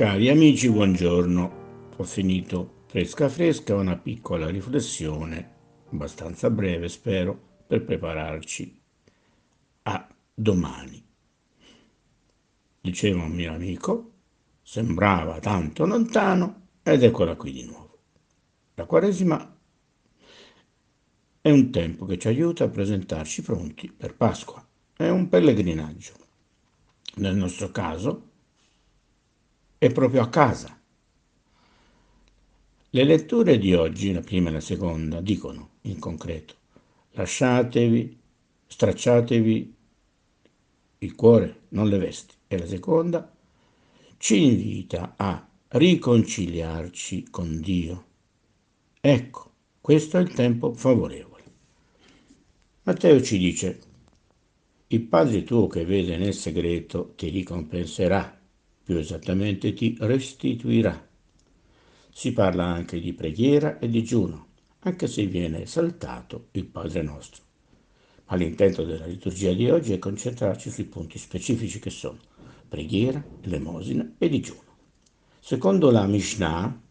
Cari amici, buongiorno. Ho finito fresca fresca una piccola riflessione, abbastanza breve spero, per prepararci a domani. Diceva un mio amico, sembrava tanto lontano ed eccola qui di nuovo. La Quaresima è un tempo che ci aiuta a presentarci pronti per Pasqua. È un pellegrinaggio. Nel nostro caso è proprio a casa. Le letture di oggi, la prima e la seconda, dicono in concreto, lasciatevi, stracciatevi il cuore, non le vesti. E la seconda ci invita a riconciliarci con Dio. Ecco, questo è il tempo favorevole. Matteo ci dice, il Padre tuo che vede nel segreto ti ricompenserà più esattamente ti restituirà. Si parla anche di preghiera e digiuno, anche se viene saltato il Padre nostro. Ma l'intento della liturgia di oggi è concentrarci sui punti specifici che sono preghiera, elemosina e digiuno. Secondo la Mishnah,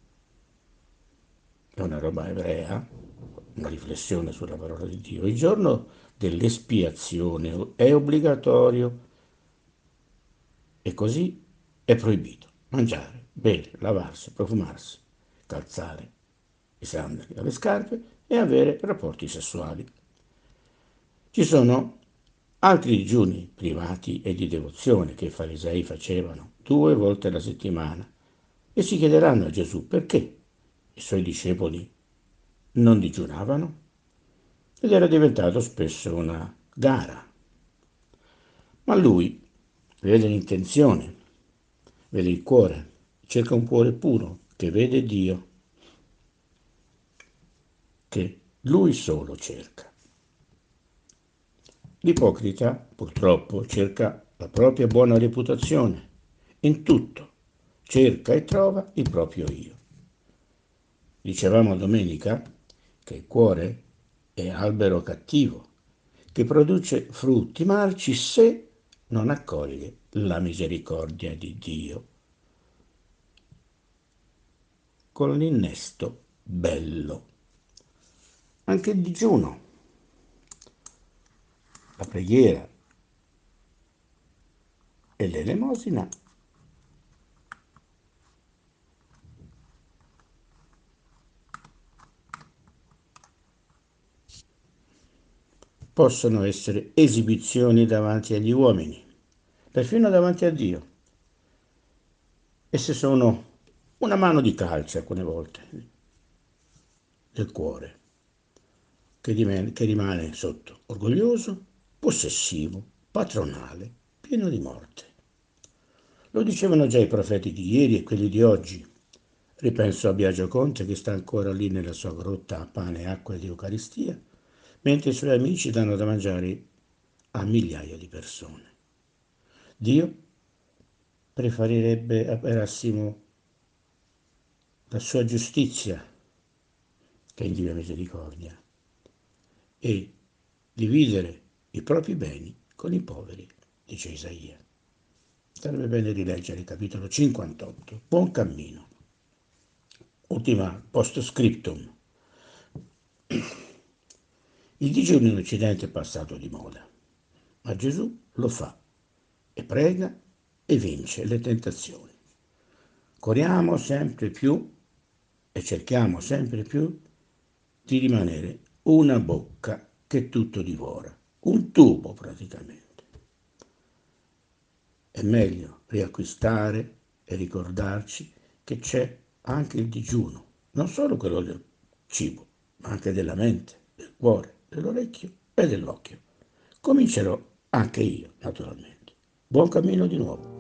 è una roba ebrea, una riflessione sulla parola di Dio, il giorno dell'espiazione è obbligatorio e così è proibito mangiare, bere, lavarsi, profumarsi, calzare i sandali alle scarpe e avere rapporti sessuali. Ci sono altri digiuni privati e di devozione che i farisei facevano due volte alla settimana e si chiederanno a Gesù perché i suoi discepoli non digiunavano ed era diventato spesso una gara. Ma lui vede l'intenzione vede il cuore, cerca un cuore puro che vede Dio, che lui solo cerca. L'ipocrita purtroppo cerca la propria buona reputazione in tutto, cerca e trova il proprio io. Dicevamo domenica che il cuore è albero cattivo che produce frutti marci se non accoglie la misericordia di Dio. Con l'innesto bello. Anche il digiuno, la preghiera e l'elemosina possono essere esibizioni davanti agli uomini, perfino davanti a Dio. Esse sono una mano di calce alcune volte del cuore, che, dimane, che rimane sotto, orgoglioso, possessivo, patronale, pieno di morte. Lo dicevano già i profeti di ieri e quelli di oggi. Ripenso a Biagio Conte che sta ancora lì nella sua grotta a pane, acqua ed Eucaristia mentre i suoi amici danno da mangiare a migliaia di persone. Dio preferirebbe a Erassimo la sua giustizia che in Dio misericordia e dividere i propri beni con i poveri, dice Isaia. Sarebbe bene rileggere il capitolo 58. Buon cammino. Ultima post scriptum. Il digiuno in Occidente è passato di moda, ma Gesù lo fa e prega e vince le tentazioni. Corriamo sempre più e cerchiamo sempre più di rimanere una bocca che tutto divora, un tubo praticamente. È meglio riacquistare e ricordarci che c'è anche il digiuno, non solo quello del cibo, ma anche della mente, del cuore dell'orecchio e dell'occhio. Comincerò anche io, naturalmente. Buon cammino di nuovo.